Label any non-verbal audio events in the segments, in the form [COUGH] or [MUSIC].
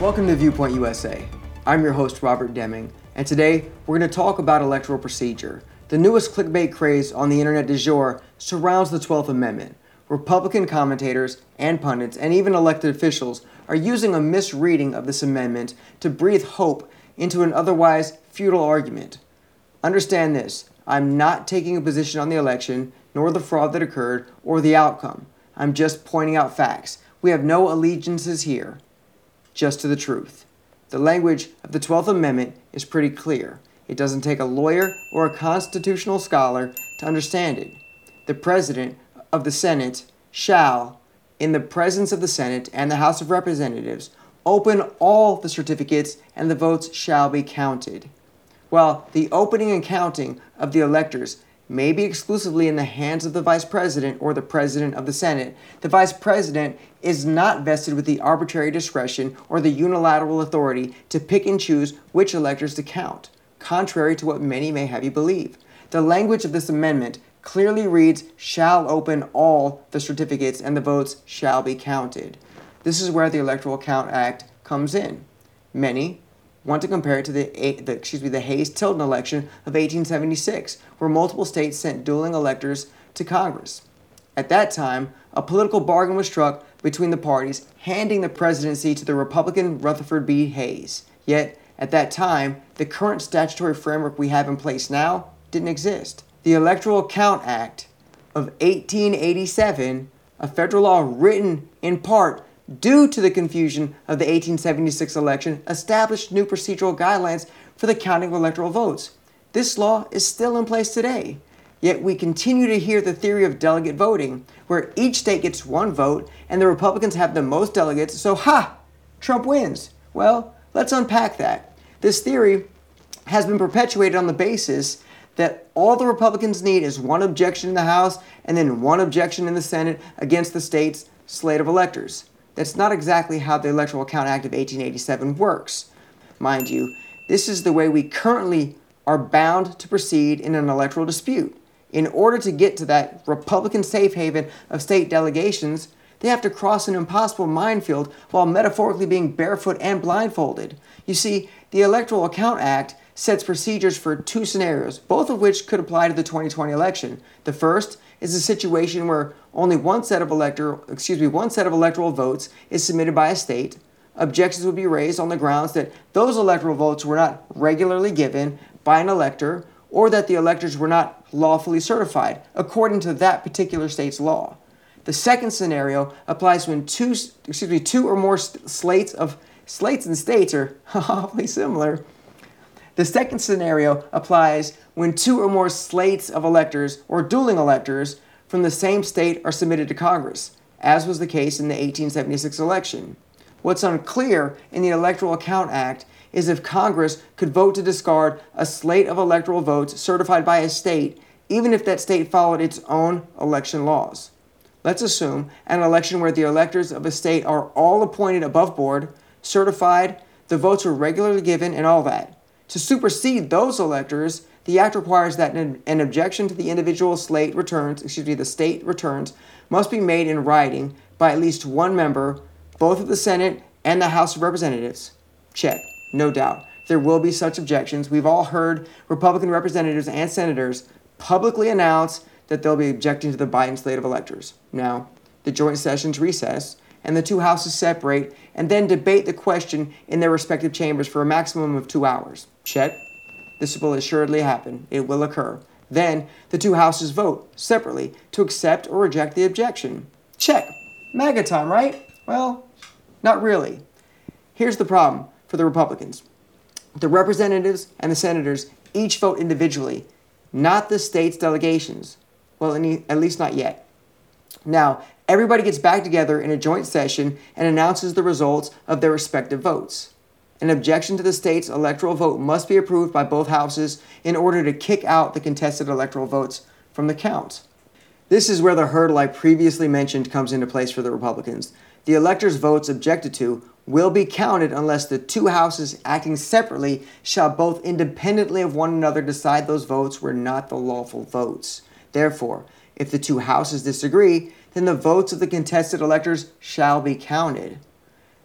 Welcome to Viewpoint USA. I'm your host, Robert Deming, and today we're going to talk about electoral procedure. The newest clickbait craze on the internet du jour surrounds the 12th Amendment. Republican commentators and pundits, and even elected officials, are using a misreading of this amendment to breathe hope into an otherwise futile argument. Understand this I'm not taking a position on the election, nor the fraud that occurred, or the outcome. I'm just pointing out facts. We have no allegiances here just to the truth. The language of the 12th Amendment is pretty clear. It doesn't take a lawyer or a constitutional scholar to understand it. The President of the Senate shall, in the presence of the Senate and the House of Representatives, open all the certificates and the votes shall be counted. While the opening and counting of the electors may be exclusively in the hands of the Vice President or the President of the Senate, the Vice President is not vested with the arbitrary discretion or the unilateral authority to pick and choose which electors to count, contrary to what many may have you believe. The language of this amendment clearly reads, shall open all the certificates and the votes shall be counted. This is where the Electoral Count Act comes in. Many, want to compare it to the, the excuse me the Hayes-Tilden election of 1876, where multiple states sent dueling electors to Congress. At that time, a political bargain was struck between the parties, handing the presidency to the Republican Rutherford B. Hayes. Yet, at that time, the current statutory framework we have in place now didn't exist. The Electoral Count Act of 1887, a federal law written in part due to the confusion of the 1876 election, established new procedural guidelines for the counting of electoral votes. This law is still in place today. Yet we continue to hear the theory of delegate voting, where each state gets one vote and the Republicans have the most delegates, so ha! Trump wins. Well, let's unpack that. This theory has been perpetuated on the basis that all the Republicans need is one objection in the House and then one objection in the Senate against the state's slate of electors. That's not exactly how the Electoral Count Act of 1887 works. Mind you, this is the way we currently are bound to proceed in an electoral dispute. In order to get to that Republican safe haven of state delegations, they have to cross an impossible minefield while metaphorically being barefoot and blindfolded. You see, the Electoral Count Act sets procedures for two scenarios, both of which could apply to the 2020 election. The first is a situation where only one set of elector, excuse me, one set of electoral votes is submitted by a state. Objections would be raised on the grounds that those electoral votes were not regularly given by an elector or that the electors were not lawfully certified according to that particular state's law. The second scenario applies when two, excuse me, two or more slates of slates and states are [LAUGHS] awfully similar. The second scenario applies when two or more slates of electors or dueling electors from the same state are submitted to Congress, as was the case in the 1876 election. What's unclear in the Electoral Count Act is if Congress could vote to discard a slate of electoral votes certified by a state, even if that state followed its own election laws. Let's assume an election where the electors of a state are all appointed above board, certified, the votes were regularly given, and all that. To supersede those electors, the Act requires that an, an, objection to the individual slate returns, excuse me, the state returns, must be made in writing by at least one member, both of the Senate and the House of Representatives. Check, no doubt. There will be such objections. We've all heard Republican representatives and senators publicly announce that they'll be objecting to the Biden slate of electors. Now, the joint sessions recess, and the two houses separate and then debate the question in their respective chambers for a maximum of two hours. Check. This will assuredly happen. It will occur. Then the two houses vote separately to accept or reject the objection. Check. MAGA time, right? Well, not really. Here's the problem for the Republicans the representatives and the senators each vote individually, not the state's delegations. Well, at least not yet. Now, everybody gets back together in a joint session and announces the results of their respective votes. An objection to the state's electoral vote must be approved by both houses in order to kick out the contested electoral votes from the count. This is where the hurdle I previously mentioned comes into place for the Republicans. The electors' votes objected to will be counted unless the two houses acting separately shall both independently of one another decide those votes were not the lawful votes. Therefore, if the two houses disagree, then the votes of the contested electors shall be counted.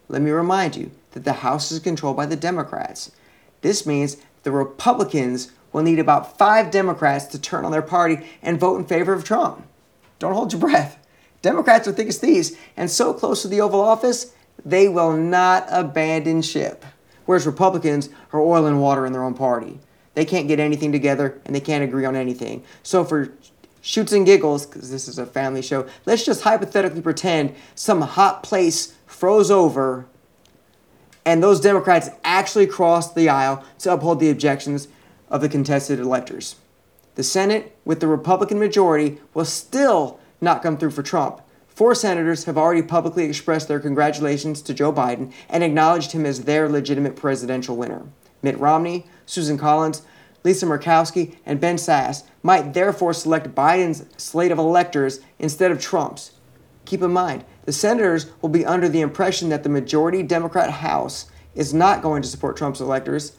Let me remind you that the House is controlled by the Democrats. This means the Republicans will need about five Democrats to turn on their party and vote in favor of Trump. Don't hold your breath. Democrats are thick as thieves, and so close to the Oval Office, they will not abandon ship. Whereas Republicans are oil and water in their own party. They can't get anything together and they can't agree on anything. So, for shoots and giggles, because this is a family show, let's just hypothetically pretend some hot place froze over and those Democrats actually crossed the aisle to uphold the objections of the contested electors. The Senate, with the Republican majority, will still not come through for Trump. Four senators have already publicly expressed their congratulations to Joe Biden and acknowledged him as their legitimate presidential winner. Mitt Romney, Susan Collins, Lisa Murkowski, and Ben Sasse might therefore select Biden's slate of electors instead of Trump's. Keep in mind, the senators will be under the impression that the majority Democrat House is not going to support Trump's electors,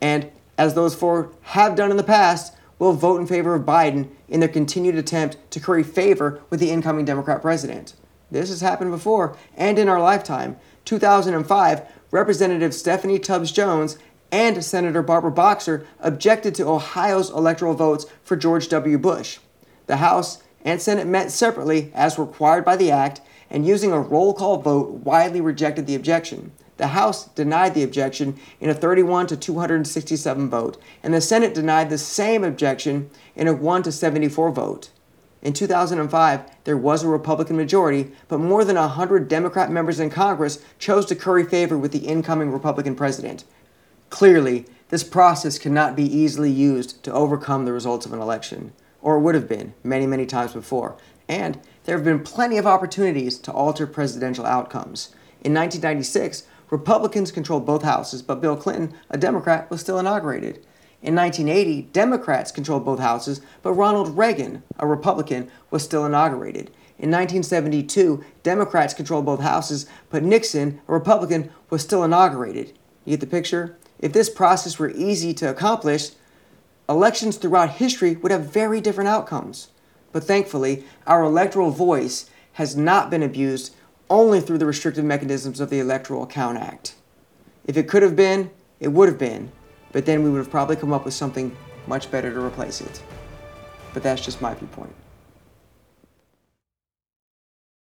and as those four have done in the past, will vote in favor of Biden in their continued attempt to curry favor with the incoming Democrat president. This has happened before and in our lifetime. 2005, Representative Stephanie Tubbs Jones and Senator Barbara Boxer objected to Ohio's electoral votes for George W. Bush. The House and Senate met separately as required by the act and using a roll call vote widely rejected the objection. The House denied the objection in a 31 to 267 vote, and the Senate denied the same objection in a 1 to 74 vote. In 2005, there was a Republican majority, but more than 100 Democrat members in Congress chose to curry favor with the incoming Republican president. Clearly, this process cannot be easily used to overcome the results of an election, or it would have been many, many times before. And there have been plenty of opportunities to alter presidential outcomes. In 1996, Republicans controlled both houses, but Bill Clinton, a Democrat, was still inaugurated. In 1980, Democrats controlled both houses, but Ronald Reagan, a Republican, was still inaugurated. In 1972, Democrats controlled both houses, but Nixon, a Republican, was still inaugurated. You get the picture? If this process were easy to accomplish, elections throughout history would have very different outcomes. But thankfully, our electoral voice has not been abused only through the restrictive mechanisms of the Electoral Count Act. If it could have been, it would have been, but then we would have probably come up with something much better to replace it. But that's just my viewpoint.